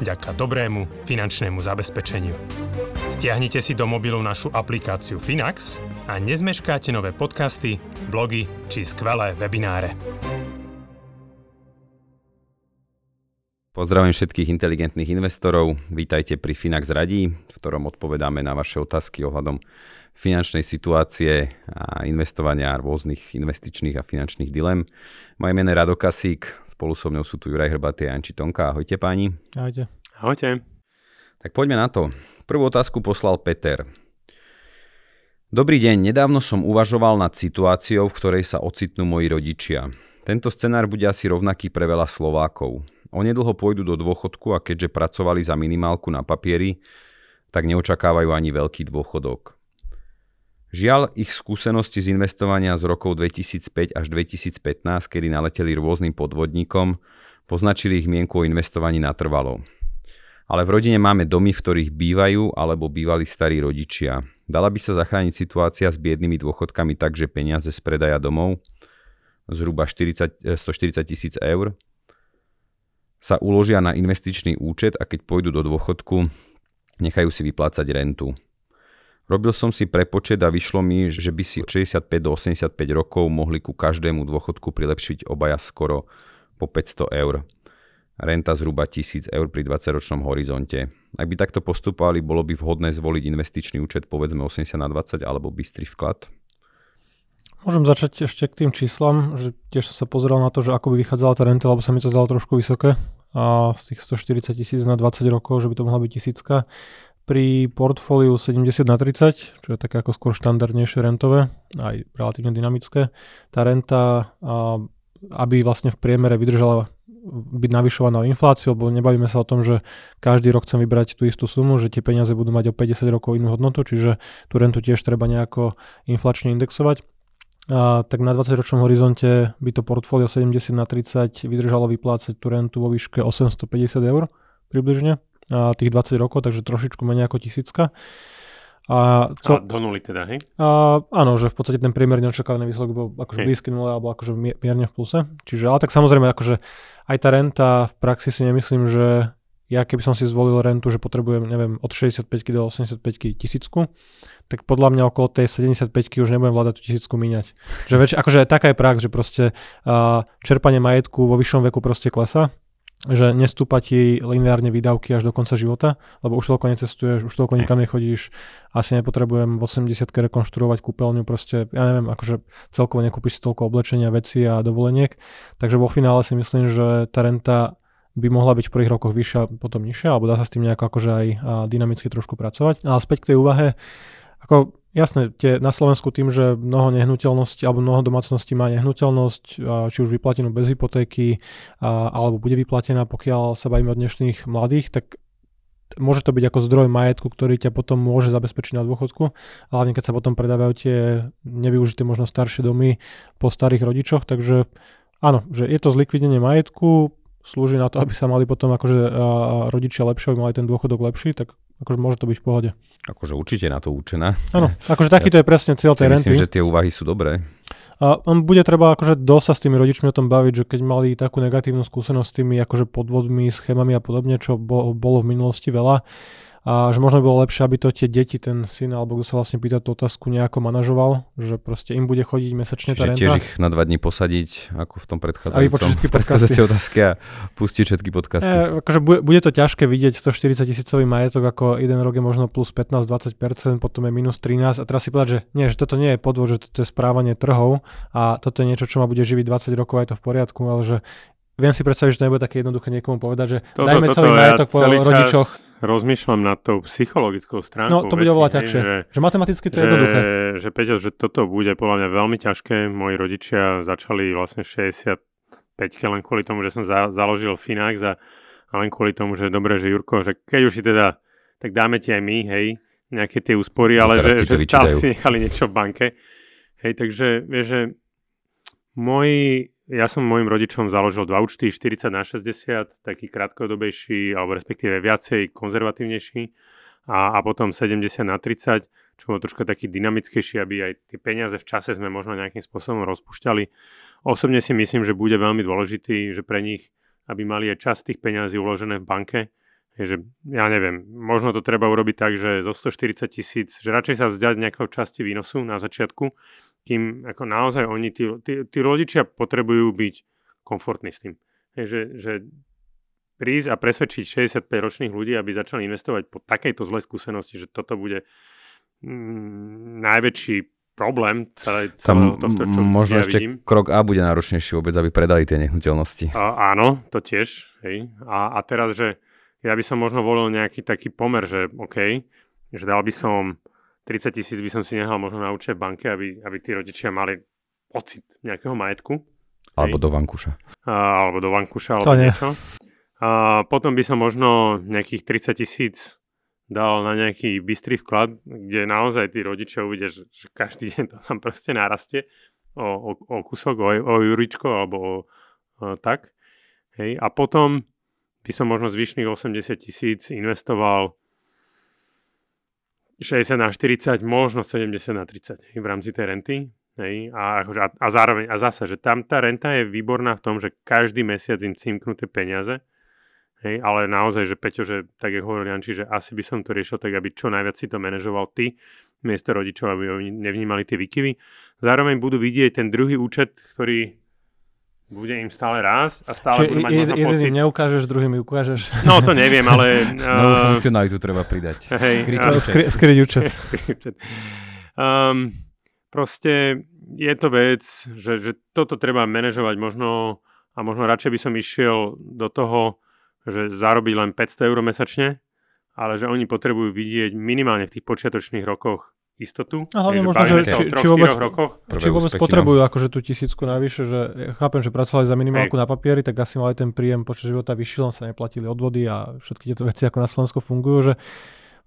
vďaka dobrému finančnému zabezpečeniu. Stiahnite si do mobilu našu aplikáciu Finax a nezmeškáte nové podcasty, blogy či skvelé webináre. Pozdravím všetkých inteligentných investorov. Vítajte pri Finax Radí, v ktorom odpovedáme na vaše otázky ohľadom finančnej situácie a investovania rôznych investičných a finančných dilem. Moje meno je Rado Kasík, spolu so mnou sú tu Juraj Hrbaty a Janči Tonka. Ahojte páni. Ahojte. Ahojte. Tak poďme na to. Prvú otázku poslal Peter. Dobrý deň, nedávno som uvažoval nad situáciou, v ktorej sa ocitnú moji rodičia. Tento scenár bude asi rovnaký pre veľa Slovákov. Onedlho pôjdu do dôchodku a keďže pracovali za minimálku na papieri, tak neočakávajú ani veľký dôchodok. Žiaľ, ich skúsenosti z investovania z rokov 2005 až 2015, kedy naleteli rôznym podvodníkom, poznačili ich mienku o investovaní natrvalo. Ale v rodine máme domy, v ktorých bývajú alebo bývali starí rodičia. Dala by sa zachrániť situácia s biednými dôchodkami tak, že peniaze z predaja domov, zhruba 40, 140 eh, tisíc eur, sa uložia na investičný účet a keď pôjdu do dôchodku, nechajú si vyplácať rentu. Robil som si prepočet a vyšlo mi, že by si 65 do 85 rokov mohli ku každému dôchodku prilepšiť obaja skoro po 500 eur. Renta zhruba 1000 eur pri 20-ročnom horizonte. Ak by takto postupovali, bolo by vhodné zvoliť investičný účet povedzme 80 na 20 alebo bystrý vklad? Môžem začať ešte k tým číslam, že tiež som sa pozrel na to, že ako by vychádzala tá renta, lebo sa mi to zdalo trošku vysoké. Z tých 140 tisíc na 20 rokov, že by to mohla byť tisícka pri portfóliu 70 na 30, čo je také ako skôr štandardnejšie rentové, aj relatívne dynamické, tá renta, aby vlastne v priemere vydržala byť navyšovaná o infláciu, lebo nebavíme sa o tom, že každý rok chcem vybrať tú istú sumu, že tie peniaze budú mať o 50 rokov inú hodnotu, čiže tú rentu tiež treba nejako inflačne indexovať. A, tak na 20-ročnom horizonte by to portfólio 70 na 30 vydržalo vyplácať tú rentu vo výške 850 eur približne tých 20 rokov, takže trošičku menej ako tisícka. A, co, a do nuly teda, hej? A, áno, že v podstate ten priemer neočakávaný výsledok bol akože hej. blízky nule alebo akože mierne v pluse. Čiže, ale tak samozrejme, akože aj tá renta v praxi si nemyslím, že ja keby som si zvolil rentu, že potrebujem, neviem, od 65 do 85 tisícku, tak podľa mňa okolo tej 75 už nebudem vládať tú tisícku míňať. Že väč, akože taká je prax, že proste uh, čerpanie majetku vo vyššom veku proste klesa že nestúpa ti lineárne výdavky až do konca života, lebo už toľko necestuješ, už toľko nikam nechodíš, asi nepotrebujem v 80 rekonštruovať kúpeľňu, proste, ja neviem, akože celkovo nekúpiš si toľko oblečenia, veci a dovoleniek, takže vo finále si myslím, že tá renta by mohla byť v prvých rokoch vyššia, potom nižšia, alebo dá sa s tým nejako akože aj dynamicky trošku pracovať. A späť k tej úvahe, ako Jasné, tie, na Slovensku tým, že mnoho nehnuteľností alebo mnoho domácností má nehnuteľnosť, či už vyplatenú bez hypotéky, alebo bude vyplatená, pokiaľ sa bavíme o dnešných mladých, tak môže to byť ako zdroj majetku, ktorý ťa potom môže zabezpečiť na dôchodku, hlavne keď sa potom predávajú tie nevyužité možno staršie domy po starých rodičoch, takže áno, že je to zlikvidnenie majetku, slúži na to, aby sa mali potom akože rodičia lepšie, aby mali ten dôchodok lepší, tak akože môže to byť v pohode. Akože určite na to účená. Áno, akože takýto ja je presne cieľ tej renty. Myslím, že tie úvahy sú dobré. A on bude treba akože dosť sa s tými rodičmi o tom baviť, že keď mali takú negatívnu skúsenosť s tými akože podvodmi, schémami a podobne, čo bolo v minulosti veľa, a že možno by bolo lepšie, aby to tie deti, ten syn, alebo kto sa vlastne pýta tú otázku, nejako manažoval, že proste im bude chodiť mesačne tá renta. tiež ich na dva dní posadiť, ako v tom predchádzajúcom všetky otázky a pustiť všetky podcasty. E, akože bude, bude to ťažké vidieť 140 tisícový majetok, ako jeden rok je možno plus 15-20%, potom je minus 13 a teraz si povedať, že nie, že toto nie je podvod, že toto je správanie trhov a toto je niečo, čo ma bude živiť 20 rokov, aj to v poriadku, ale že viem si predstaviť, že to nebude také jednoduché niekomu povedať, že toto, dajme toto, celý majetok ja po rodičoch rozmýšľam nad tou psychologickou stránkou. No, to bude oveľa ťažšie. Že, že matematicky to je jednoduché. Že Peťo, že toto bude podľa mňa veľmi ťažké. Moji rodičia začali vlastne 65 len kvôli tomu, že som za, založil Finax a, a len kvôli tomu, že dobre, že Jurko, že keď už si teda, tak dáme ti aj my, hej, nejaké tie úspory, ale že, že stále si nechali niečo v banke. Hej, takže vieš, že môj, ja som mojim rodičom založil dva účty, 40 na 60, taký krátkodobejší, alebo respektíve viacej konzervatívnejší a, a potom 70 na 30, čo bol troška taký dynamickejší, aby aj tie peniaze v čase sme možno nejakým spôsobom rozpušťali. Osobne si myslím, že bude veľmi dôležitý, že pre nich, aby mali aj časť tých peniazí uložené v banke, že ja neviem, možno to treba urobiť tak, že zo 140 tisíc, že radšej sa vzdať nejakého časti výnosu na začiatku, kým ako naozaj oni, tí, tí, tí rodičia potrebujú byť komfortní s tým. Je, že, že prísť a presvedčiť 65 ročných ľudí, aby začali investovať po takejto zlej skúsenosti, že toto bude mm, najväčší problém celé, celého tohto, čo možno ja ešte vidím. krok A bude náročnejší vôbec, aby predali tie nehnuteľnosti. A, áno, to tiež. Hej. A, a teraz, že ja by som možno volil nejaký taký pomer, že OK, že dal by som 30 tisíc by som si nehal možno na účet v banke, aby, aby tí rodičia mali pocit nejakého majetku. Alebo hej. do vankuša. A, alebo do vankuša, alebo niečo. A potom by som možno nejakých 30 tisíc dal na nejaký bystrý vklad, kde naozaj tí rodičia uvidia, že, že každý deň to tam proste narastie o, o, o kúsok, o, o juričko alebo o, o tak. Hej. A potom by som možno zvyšných 80 tisíc investoval 60 na 40, možno 70 na 30 v rámci tej renty. Hej, a, akože, a, a zároveň, a zase, že tam tá renta je výborná v tom, že každý mesiac im cimknuté peniaze, hej, ale naozaj, že Peťo, že tak je hovoril Janči, že asi by som to riešil tak, aby čo najviac si to manažoval ty, miesto rodičov, aby oni nevnímali tie výkyvy. Zároveň budú vidieť ten druhý účet, ktorý bude im stále raz a stále Čiže budú mať jed, možno pocit... neukážeš, druhým ukážeš. No to neviem, ale... Novú uh... funkcionalitu treba pridať. Hej, skryť, uh, skry, skryť účet. um, proste je to vec, že, že toto treba manažovať možno a možno radšej by som išiel do toho, že zarobiť len 500 eur mesačne, ale že oni potrebujú vidieť minimálne v tých počiatočných rokoch istotu. A hlavne možno, že či, či, vôbec, či vôbec úspechy, potrebujú no. akože tú tisícku navyše, že ja chápem, že pracovali za minimálku Hej. na papieri, tak asi mali ten príjem počas života vyšší, len sa neplatili odvody a všetky tieto veci ako na Slovensku fungujú, že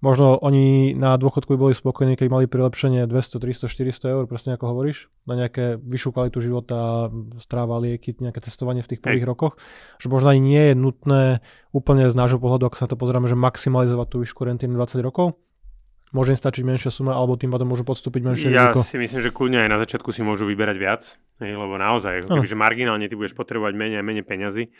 možno oni na dôchodku by boli spokojní, keď mali prilepšenie 200, 300, 400 eur, presne ako hovoríš, na nejaké vyššiu kvalitu života, stráva, lieky, nejaké cestovanie v tých prvých Hej. rokoch, že možno aj nie je nutné úplne z nášho pohľadu, ak sa na to pozeráme, že maximalizovať tú výšku renty na 20 rokov, Môže im stačiť menšia suma, alebo tým pádom môžu podstúpiť menšie ja riziko? Ja si myslím, že kľudne aj na začiatku si môžu vyberať viac, hej, lebo naozaj, no. že marginálne ty budeš potrebovať menej a menej peňazí.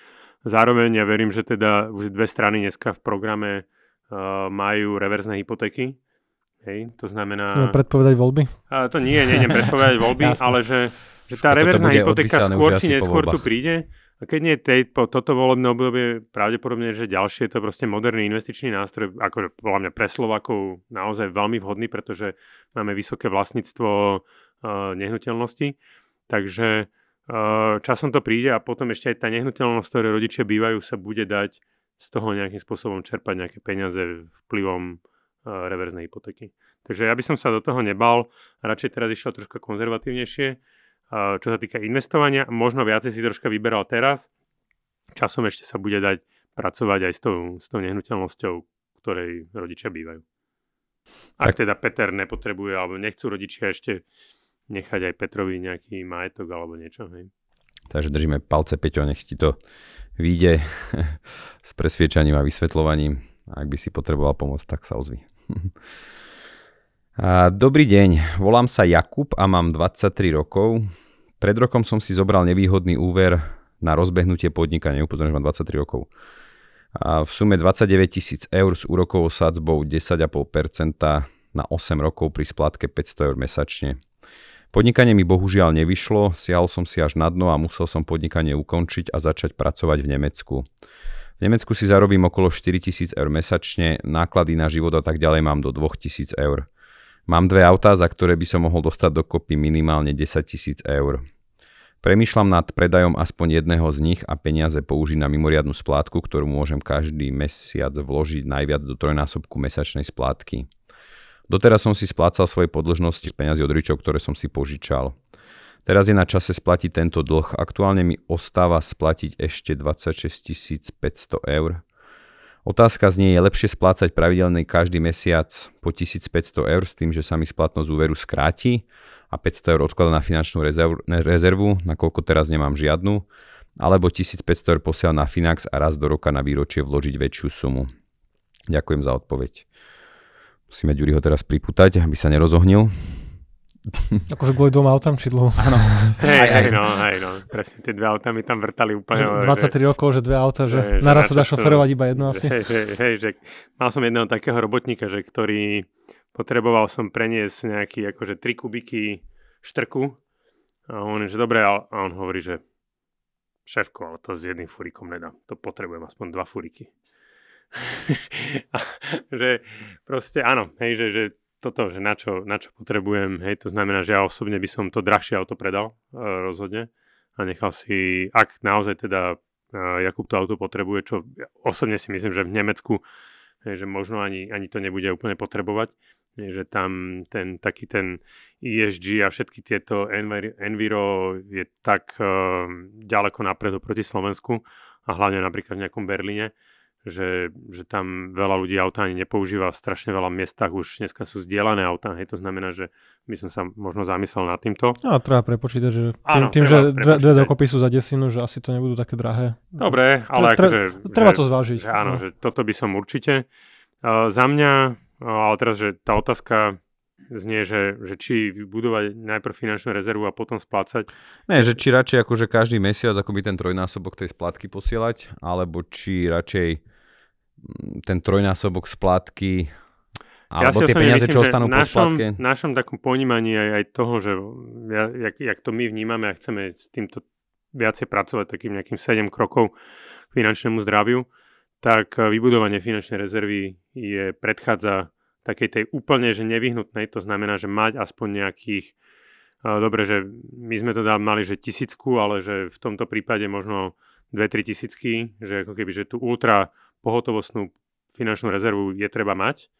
Zároveň ja verím, že teda už dve strany dneska v programe uh, majú reverzné hypotéky. Hej, to znamená... Predpovedať voľby? Uh, to nie, nie predpovedať voľby, ale že, že tá reverzná hypotéka skôr či neskôr tu príde a keď nie tej, po toto volebné obdobie, pravdepodobne, že ďalšie je to proste moderný investičný nástroj, akože podľa mňa pre Slovakov naozaj veľmi vhodný, pretože máme vysoké vlastníctvo uh, nehnuteľnosti. Takže uh, časom to príde a potom ešte aj tá nehnuteľnosť, ktoré rodičia bývajú, sa bude dať z toho nejakým spôsobom čerpať nejaké peniaze vplyvom uh, reverznej hypotéky. Takže ja by som sa do toho nebal, radšej teraz išiel troška konzervatívnejšie čo sa týka investovania, možno viacej si troška vyberal teraz. Časom ešte sa bude dať pracovať aj s tou, s tou nehnuteľnosťou, ktorej rodičia bývajú. Ak tak. teda Peter nepotrebuje, alebo nechcú rodičia ešte nechať aj Petrovi nejaký majetok alebo niečo. Hej. Takže držíme palce, Peťo, nech ti to vyjde s presviečaním a vysvetľovaním. Ak by si potreboval pomôcť, tak sa ozvi. Dobrý deň, volám sa Jakub a mám 23 rokov. Pred rokom som si zobral nevýhodný úver na rozbehnutie podnikania, upozorňujem, mám 23 rokov. A v sume 29 tisíc eur s úrokovou sadzbou 10,5% na 8 rokov pri splátke 500 eur mesačne. Podnikanie mi bohužiaľ nevyšlo, siahol som si až na dno a musel som podnikanie ukončiť a začať pracovať v Nemecku. V Nemecku si zarobím okolo 4000 eur mesačne, náklady na život a tak ďalej mám do 2000 eur. Mám dve autá, za ktoré by som mohol dostať dokopy minimálne 10 tisíc eur. Premýšľam nad predajom aspoň jedného z nich a peniaze použiť na mimoriadnu splátku, ktorú môžem každý mesiac vložiť najviac do trojnásobku mesačnej splátky. Doteraz som si splácal svoje podlžnosti z peniazy od ričov, ktoré som si požičal. Teraz je na čase splatiť tento dlh. Aktuálne mi ostáva splatiť ešte 26 500 eur. Otázka znie, je lepšie splácať pravidelný každý mesiac po 1500 eur s tým, že sa mi splatnosť úveru skráti a 500 eur odkladá na finančnú rezervu, rezervu, nakoľko teraz nemám žiadnu, alebo 1500 eur posiel na Finax a raz do roka na výročie vložiť väčšiu sumu. Ďakujem za odpoveď. Musíme Ďuriho teraz priputať, aby sa nerozohnil. Akože kvôli dvom autám či dlhu? Áno. Hej, hej, no, hej, no. Presne, tie dve autá mi tam vrtali úplne. 23 že, rokov, že dve auta, že, že naraz sa dá šoferovať iba jedno asi. Hej, hej, hej, že mal som jedného takého robotníka, že ktorý potreboval som preniesť nejaký akože 3 kubiky štrku a on že dobre, a on hovorí, že šéfko, ale to s jedným furikom nedám. To potrebujem aspoň dva furiky. že proste áno, hej, že, že toto, že na čo, na čo potrebujem, hej, to znamená, že ja osobne by som to drahšie auto predal, e, rozhodne, a nechal si, ak naozaj teda e, Jakub to auto potrebuje, čo ja osobne si myslím, že v Nemecku, hej, že možno ani, ani to nebude úplne potrebovať, hej, že tam ten taký ten ESG a všetky tieto Enviro je tak e, ďaleko napredu proti Slovensku a hlavne napríklad v nejakom Berlíne, že, že tam veľa ľudí auta ani nepoužíva, v strašne veľa miestach už dneska sú zdieľané auta, hej, to znamená, že by som sa možno zamyslel nad týmto. A treba prepočítať, že tým, Áno, tým že dve, dve dokopy sú za desinu, že asi to nebudú také drahé. Dobre, ale tre, akože... Treba to zvážiť. Že áno, no. že toto by som určite. Uh, za mňa, uh, ale teraz, že tá otázka znie, že, že či vybudovať najprv finančnú rezervu a potom splácať. Ne, že či radšej akože každý mesiac akoby ten trojnásobok tej splátky posielať, alebo či radšej ten trojnásobok splátky alebo ja tie peniaze, myslím, čo ostanú po splátke? V našom takom ponímaní aj, aj toho, že ja, jak, jak to my vnímame a chceme s týmto viacej pracovať, takým nejakým 7 krokov k finančnému zdraviu, tak vybudovanie finančnej rezervy je predchádza takej tej úplne, že nevyhnutnej, to znamená, že mať aspoň nejakých, dobre, že my sme to mali, že tisícku, ale že v tomto prípade možno 2-3 tisícky, že ako keby, že tú ultra pohotovostnú finančnú rezervu je treba mať,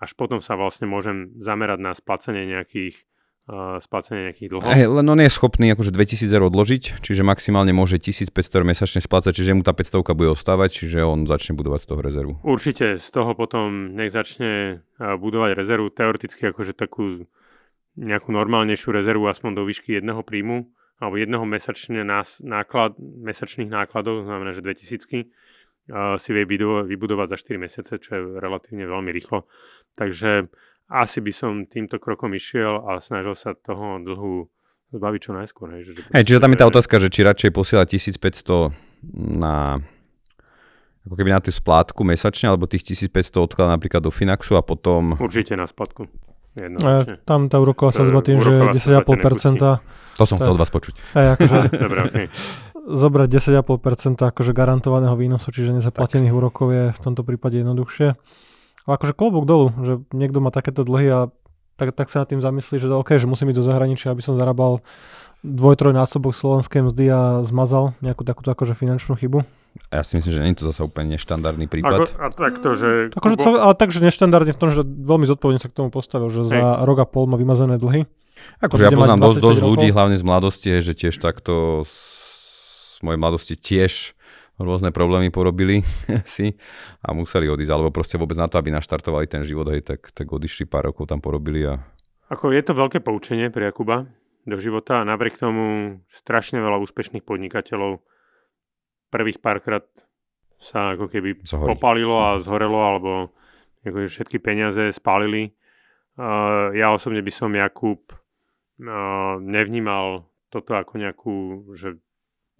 až potom sa vlastne môžem zamerať na splacenie nejakých uh, splácanie nejakých dlhov. Hey, len on je schopný akože 2000 eur odložiť, čiže maximálne môže 1500 eur mesačne splácať, čiže mu tá 500 bude ostávať, čiže on začne budovať z toho rezervu. Určite, z toho potom nech začne budovať rezervu, teoreticky akože takú nejakú normálnejšiu rezervu aspoň do výšky jedného príjmu alebo jedného mesačne nás, náklad, mesačných nákladov, znamená, že 2000 uh, si vie vybudovať za 4 mesiace, čo je relatívne veľmi rýchlo. Takže asi by som týmto krokom išiel a snažil sa toho dlhu zbaviť čo najskôr. Hej, že, hey, čiže tam je tá otázka, že či radšej posielať 1500 na ako keby na tú splátku mesačne, alebo tých 1500 odkladá napríklad do Finaxu a potom... Určite na splátku. E, tam tá úroková zba tým, že 10,5%. To som chcel od vás počuť. Aj, akože, Dobre, okay. Zobrať 10,5% akože garantovaného výnosu, čiže nezaplatených tak. úrokov je v tomto prípade jednoduchšie. Ale akože klobúk dolu, že niekto má takéto dlhy a tak, tak sa nad tým zamyslí, že OK, že musím ísť do zahraničia, aby som zarábal dvoj, trojnásobok slovenskej mzdy a zmazal nejakú takúto akože finančnú chybu. Ja si myslím, že nie je to zase úplne neštandardný prípad. Ako, a takto, že... Akože, co, ale takže neštandardne v tom, že veľmi zodpovedne sa k tomu postavil, že Hej. za rok a pol má vymazané dlhy. Akože ja poznám dosť, dosť ľudí, hlavne z mladosti, že tiež takto mojej mladosti tiež rôzne problémy porobili si a museli odísť, alebo proste vôbec na to, aby naštartovali ten život, hej, tak, tak odišli pár rokov tam porobili a... Ako je to veľké poučenie pre Jakuba do života a napriek tomu strašne veľa úspešných podnikateľov prvých párkrát sa ako keby Zhorí. popálilo a zhorelo, alebo ako všetky peniaze spálili. Uh, ja osobne by som Jakub uh, nevnímal toto ako nejakú, že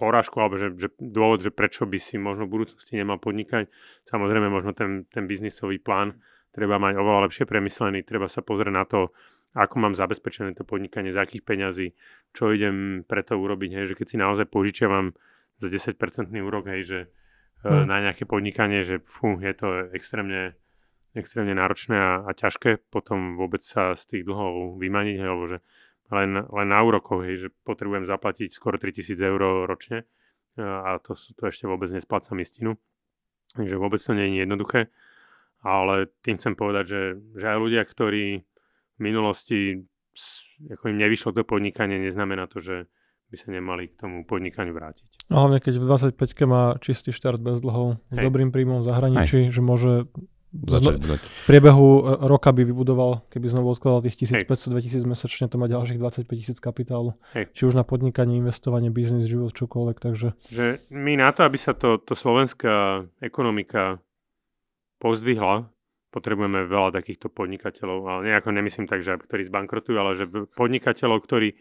porážku alebo že, že dôvod, že prečo by si možno v budúcnosti nemal podnikať. Samozrejme, možno ten, ten biznisový plán treba mať oveľa lepšie premyslený, treba sa pozrieť na to, ako mám zabezpečené to podnikanie, z akých peňazí, čo idem preto urobiť, hej, že keď si naozaj požičiavam za 10% úrok, hej, že hmm. na nejaké podnikanie, že fú, je to extrémne, extrémne náročné a, a ťažké potom vôbec sa z tých dlhov vymaniť, hej, alebo že len, len na úrokoch, hej, že potrebujem zaplatiť skoro 3000 eur ročne a to, to ešte vôbec nesplácam istinu. Takže vôbec to nie je jednoduché. Ale tým chcem povedať, že, že aj ľudia, ktorí v minulosti ako im nevyšlo to podnikanie, neznamená to, že by sa nemali k tomu podnikaniu vrátiť. No hlavne keď v 25 má čistý štart bez dlhov, s dobrým príjmom v zahraničí, Hej. že môže Zno, v priebehu roka by vybudoval, keby znovu odkladal tých 1500-2000 mesačne, to má ďalších 25 tisíc kapitálu. Hej. Či už na podnikanie, investovanie, biznis, život, čokoľvek. Takže... Že my na to, aby sa to, to slovenská ekonomika pozdvihla, potrebujeme veľa takýchto podnikateľov, ale nejako nemyslím tak, že ktorí zbankrotujú, ale že podnikateľov, ktorí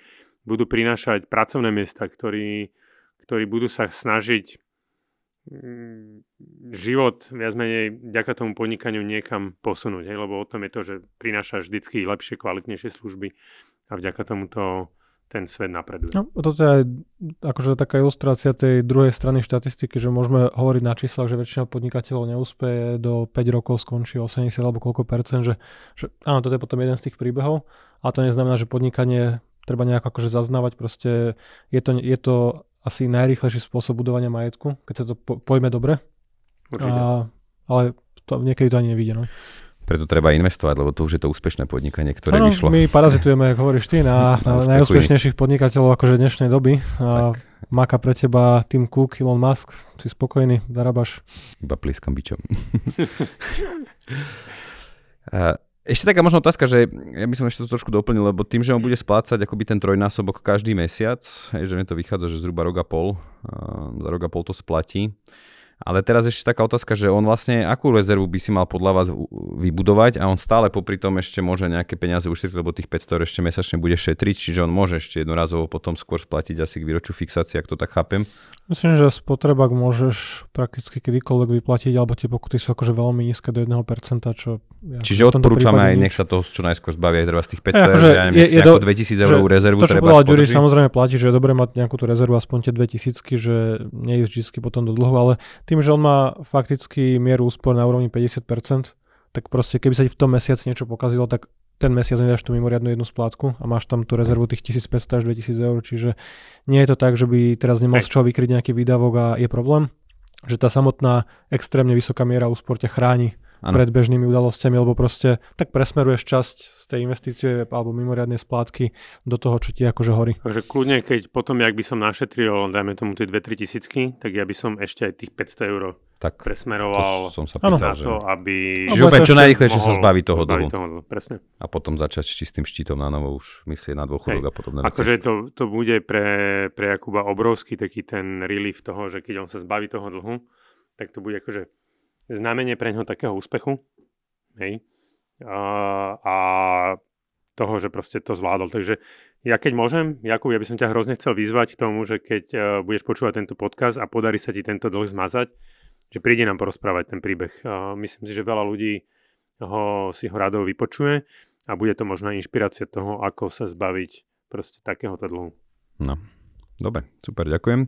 budú prinášať pracovné miesta, ktorí, ktorí budú sa snažiť život viac menej vďaka tomu podnikaniu niekam posunúť, hej? lebo o tom je to, že prináša vždycky lepšie, kvalitnejšie služby a vďaka tomuto ten svet napreduje. No, toto je aj akože taká ilustrácia tej druhej strany štatistiky, že môžeme hovoriť na číslach, že väčšina podnikateľov neúspeje, do 5 rokov skončí 80 alebo koľko percent, že, že áno, toto je potom jeden z tých príbehov, a to neznamená, že podnikanie treba nejak akože zaznávať, proste je to, je to asi najrýchlejší spôsob budovania majetku, keď sa to po, pojme dobre. Určite. A, ale to, niekedy to ani nevidie. No. Preto treba investovať, lebo to už je to úspešné podnikanie, ktoré ano, vyšlo. My parazitujeme, ako hovoríš ty, na, na, na najúspešnejších podnikateľov akože dnešnej doby. A Maka pre teba Tim Cook, Elon Musk, si spokojný, zarábaš. Iba pliskam bičom. Ešte taká možná otázka, že ja by som ešte to trošku doplnil, lebo tým, že on bude splácať akoby ten trojnásobok každý mesiac, že mi to vychádza, že zhruba rok a pol, za rok a pol to splatí, ale teraz ešte taká otázka, že on vlastne akú rezervu by si mal podľa vás vybudovať a on stále popri tom ešte môže nejaké peniaze ušetriť, lebo tých 500 eur ešte mesačne bude šetriť, čiže on môže ešte jednorazovo potom skôr splatiť asi k výročiu fixácie, ak to tak chápem. Myslím, že spotrebak môžeš prakticky kedykoľvek vyplatiť, alebo tie pokuty sú akože veľmi nízke do 1%, čo... Ja Čiže odporúčame aj, nech sa to čo najskôr zbaví aj treba z tých 500 eur, že ja neviem, je, je do, 2000 eurovú rezervu to, čo treba Ďuri, samozrejme platí, že je dobré mať nejakú tú rezervu, aspoň tie 2000, že je vždy potom do dlhu, ale tým, že on má fakticky mieru úspor na úrovni 50%, tak proste keby sa ti v tom mesiaci niečo pokazilo, tak ten mesiac nedáš tú mimoriadnu jednu splátku a máš tam tú rezervu tých 1500 až 2000 eur, čiže nie je to tak, že by teraz nemal z čoho vykryť nejaký výdavok a je problém, že tá samotná extrémne vysoká miera úspor ťa chráni ano. pred bežnými udalosťami, lebo proste tak presmeruješ časť z tej investície alebo mimoriadnej splátky do toho, čo ti akože horí. Takže kľudne, keď potom, jak by som našetril, dajme tomu tie 2-3 tisícky, tak ja by som ešte aj tých 500 eur tak presmeroval to som sa pýtal, na to, aby... Že úplne čo najrychlejšie sa zbaví toho dlhu. presne. A potom začať s čistým štítom na novo už myslieť na dôchodok a podobné Akože to, to bude pre, pre Jakuba obrovský taký ten relief toho, že keď on sa zbaví toho dlhu, tak to bude akože znamenie pre neho takého úspechu. Hej. A, a toho, že proste to zvládol. Takže ja keď môžem, Jakub, ja by som ťa hrozne chcel vyzvať k tomu, že keď uh, budeš počúvať tento podcast a podarí sa ti tento dlh zmazať, že príde nám porozprávať ten príbeh. Uh, myslím si, že veľa ľudí ho, si ho rado vypočuje a bude to možná inšpirácia toho, ako sa zbaviť proste takéhoto dlhu. No, dobre, super, ďakujem.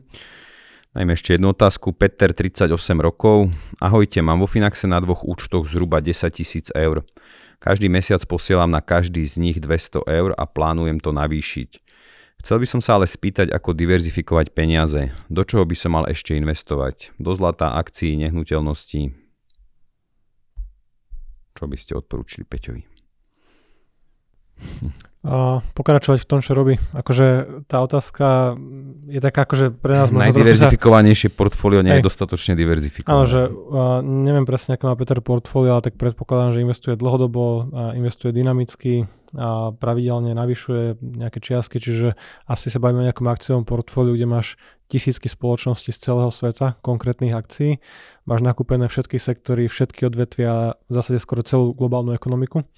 Najmä ešte jednu otázku. Peter, 38 rokov. Ahojte, mám vo Finaxe na dvoch účtoch zhruba 10 tisíc eur. Každý mesiac posielam na každý z nich 200 eur a plánujem to navýšiť. Chcel by som sa ale spýtať, ako diverzifikovať peniaze. Do čoho by som mal ešte investovať? Do zlata, akcií, nehnuteľností? Čo by ste odporúčili Peťovi? pokračovať v tom, čo robí. Akože tá otázka je taká akože pre nás... Najdiverzifikovanejšie sa... portfólio nie je dostatočne diverzifikované. Áno, že uh, neviem presne, aké má Peter portfólio, ale tak predpokladám, že investuje dlhodobo, a investuje dynamicky a pravidelne navyšuje nejaké čiastky, čiže asi sa bavíme o nejakom akciovom portfóliu, kde máš tisícky spoločností z celého sveta, konkrétnych akcií, máš nakúpené všetky sektory, všetky odvetvia, v zásade skoro celú globálnu ekonomiku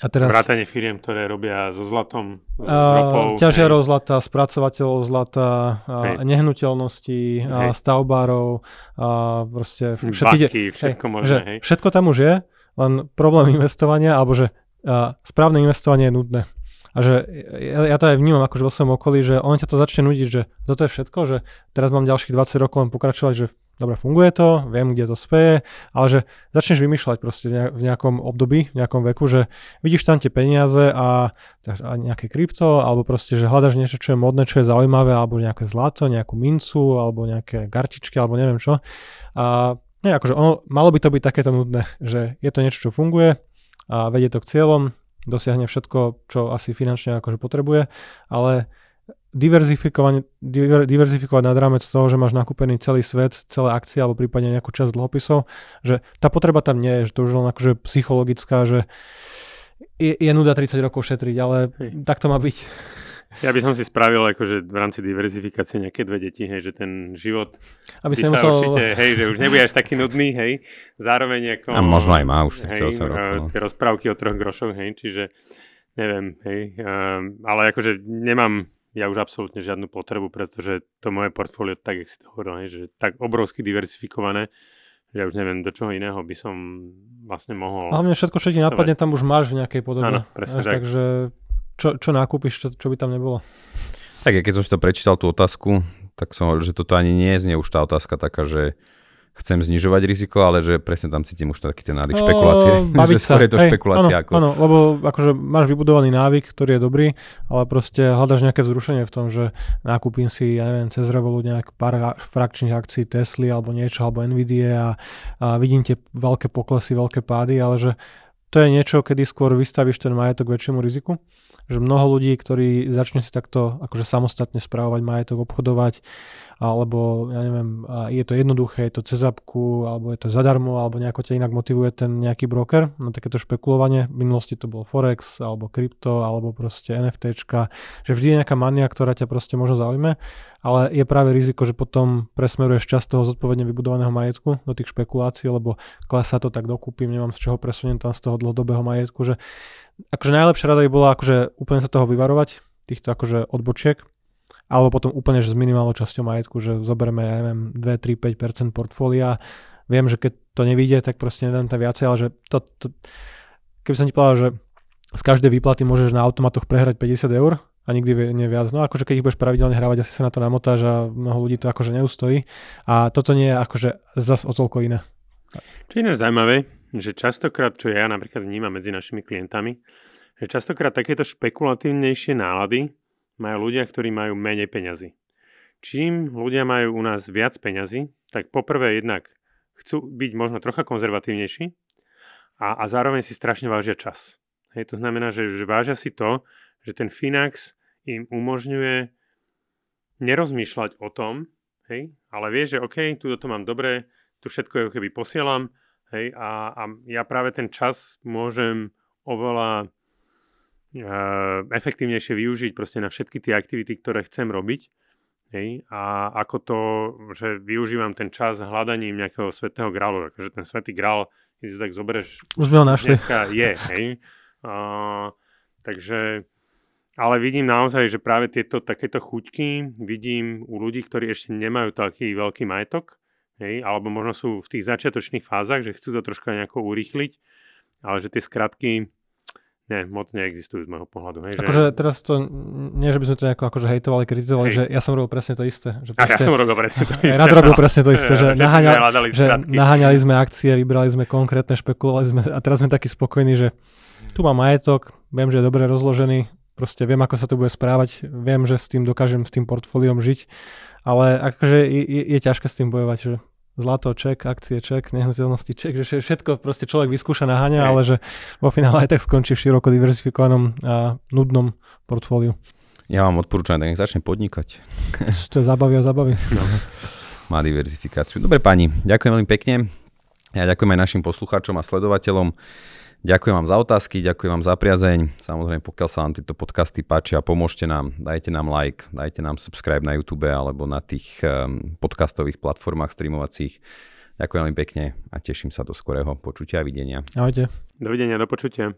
a teraz, Vrátanie firiem, ktoré robia so zlatom, s ropou. Ťažiarov zlata, spracovateľov zlata, a nehnuteľností, a stavbárov, a proste všetky, Baky, všetko hej, možné. Že hej. Všetko tam už je, len problém investovania, alebo že a, správne investovanie je nudné. A že ja, ja to aj vnímam akože vo svojom okolí, že on ťa to začne nudiť, že toto je všetko, že teraz mám ďalších 20 rokov len pokračovať, že dobre, funguje to, viem, kde to speje, ale že začneš vymýšľať proste v nejakom období, v nejakom veku, že vidíš tam tie peniaze a, a nejaké krypto, alebo proste, že hľadaš niečo, čo je modné, čo je zaujímavé, alebo nejaké zlato, nejakú mincu, alebo nejaké gartičky, alebo neviem čo. A nie, akože ono, malo by to byť takéto nudné, že je to niečo, čo funguje a vedie to k cieľom, dosiahne všetko, čo asi finančne akože potrebuje, ale diverzifikovať, diver, diverzifikovať nad rámec toho, že máš nakúpený celý svet, celé akcie alebo prípadne nejakú časť dlhopisov, že tá potreba tam nie je, že to už len akože psychologická, že je, je nuda 30 rokov šetriť, ale Hej. tak to má byť. Ja by som si spravil akože v rámci diverzifikácie nejaké dve deti, hej, že ten život Aby by sa musel... určite, hej, že už nebude až taký nudný, hej, zároveň ako... A možno aj má už hej, sa rokov. No. Tie rozprávky o troch grošoch, hej, čiže neviem, hej, um, ale akože nemám ja už absolútne žiadnu potrebu, pretože to moje portfólio, tak jak si to hovoril, hej, že tak obrovsky diversifikované, ja už neviem, do čoho iného by som vlastne mohol... Hlavne všetko, čo ti napadne, tam už máš v nejakej podobe. Áno, presne tak. Takže čo, čo nakúpiš, čo, čo by tam nebolo? Tak ja keď som si to prečítal tú otázku, tak som hovoril, že toto ani nie je už tá otázka taká, že chcem znižovať riziko, ale že presne tam cítim už taký ten návyk špekulácie. Baviť že sa. je to Hej, špekulácia. Áno, ako... áno, lebo akože máš vybudovaný návyk, ktorý je dobrý, ale proste hľadaš nejaké vzrušenie v tom, že nákupím si, ja neviem, cez Revolut nejak pár frakčných akcií Tesly alebo niečo, alebo Nvidia a, a vidím tie veľké poklesy, veľké pády, ale že to je niečo, kedy skôr vystavíš ten majetok väčšiemu riziku že mnoho ľudí, ktorí začne si takto akože samostatne správovať majetok, obchodovať, alebo ja neviem, je to jednoduché, je to cez apku, alebo je to zadarmo, alebo nejako ťa inak motivuje ten nejaký broker na takéto špekulovanie. V minulosti to bol Forex, alebo krypto, alebo proste NFTčka, že vždy je nejaká mania, ktorá ťa proste možno zaujme, ale je práve riziko, že potom presmeruješ časť toho zodpovedne vybudovaného majetku do tých špekulácií, lebo klesá to tak dokúpim, nemám z čoho presuniem tam z toho dlhodobého majetku, že akože najlepšia rada by bola akože úplne sa toho vyvarovať, týchto akože odbočiek, alebo potom úplne že s minimálnou časťou majetku, že zoberieme, ja neviem, 2, 3, 5% portfólia. Viem, že keď to nevíde, tak proste nedám tam viacej, ale že to, to keby som ti povedal, že z každej výplaty môžeš na automatoch prehrať 50 eur a nikdy nie viac. No akože keď ich budeš pravidelne hrávať, asi sa na to namotáš a mnoho ľudí to akože neustojí. A toto nie je akože zas o toľko iné. Čo je zaujímavé, že častokrát, čo ja napríklad vnímam medzi našimi klientami, že častokrát takéto špekulatívnejšie nálady majú ľudia, ktorí majú menej peňazí. Čím ľudia majú u nás viac peňazí, tak poprvé jednak chcú byť možno trocha konzervatívnejší a, a zároveň si strašne vážia čas. Hej, to znamená, že, že vážia si to, že ten Finax im umožňuje nerozmýšľať o tom, hej, ale vie, že OK, tu to mám dobre, tu všetko keby posielam, Hej, a, a ja práve ten čas môžem oveľa uh, efektívnejšie využiť proste na všetky tie aktivity, ktoré chcem robiť. Hej, a ako to, že využívam ten čas hľadaním nejakého svetého grálu, akože ten svetý grál, keď si tak zoberieš, už ho našli. Dneska je, hej. Uh, takže, ale vidím naozaj, že práve tieto takéto chuťky vidím u ľudí, ktorí ešte nemajú taký veľký majetok, hej, alebo možno sú v tých začiatočných fázach, že chcú to troška nejako urýchliť, ale že tie skratky ne, moc neexistujú z môjho pohľadu. Hej, akože že... teraz to, nie že by sme to nejako akože hejtovali, kritizovali, hej. že ja som robil presne to isté. Že proste, a ja som robil presne to isté. Rad robil presne to isté, že, naháňali, že naháňali sme akcie, vybrali sme konkrétne, špekulovali sme a teraz sme takí spokojní, že tu mám majetok, viem, že je dobre rozložený, proste viem, ako sa to bude správať, viem, že s tým dokážem s tým portfóliom žiť, ale akože je, je, je ťažké s tým bojovať, že zlato, ček, akcie, ček, nehnuteľnosti, ček, že všetko proste človek vyskúša naháňa, ale že vo finále aj tak skončí v široko diverzifikovanom a nudnom portfóliu. Ja vám odporúčam, nech začne podnikať. To je zabavy a zabavy. No. Má diverzifikáciu. Dobre pani, ďakujem veľmi pekne. Ja ďakujem aj našim poslucháčom a sledovateľom. Ďakujem vám za otázky, ďakujem vám za priazeň. Samozrejme, pokiaľ sa vám tieto podcasty páčia, pomôžte nám, dajte nám like, dajte nám subscribe na YouTube alebo na tých um, podcastových platformách streamovacích. Ďakujem veľmi pekne a teším sa do skorého počutia a videnia. Ahojte. Dovidenia, do počutia.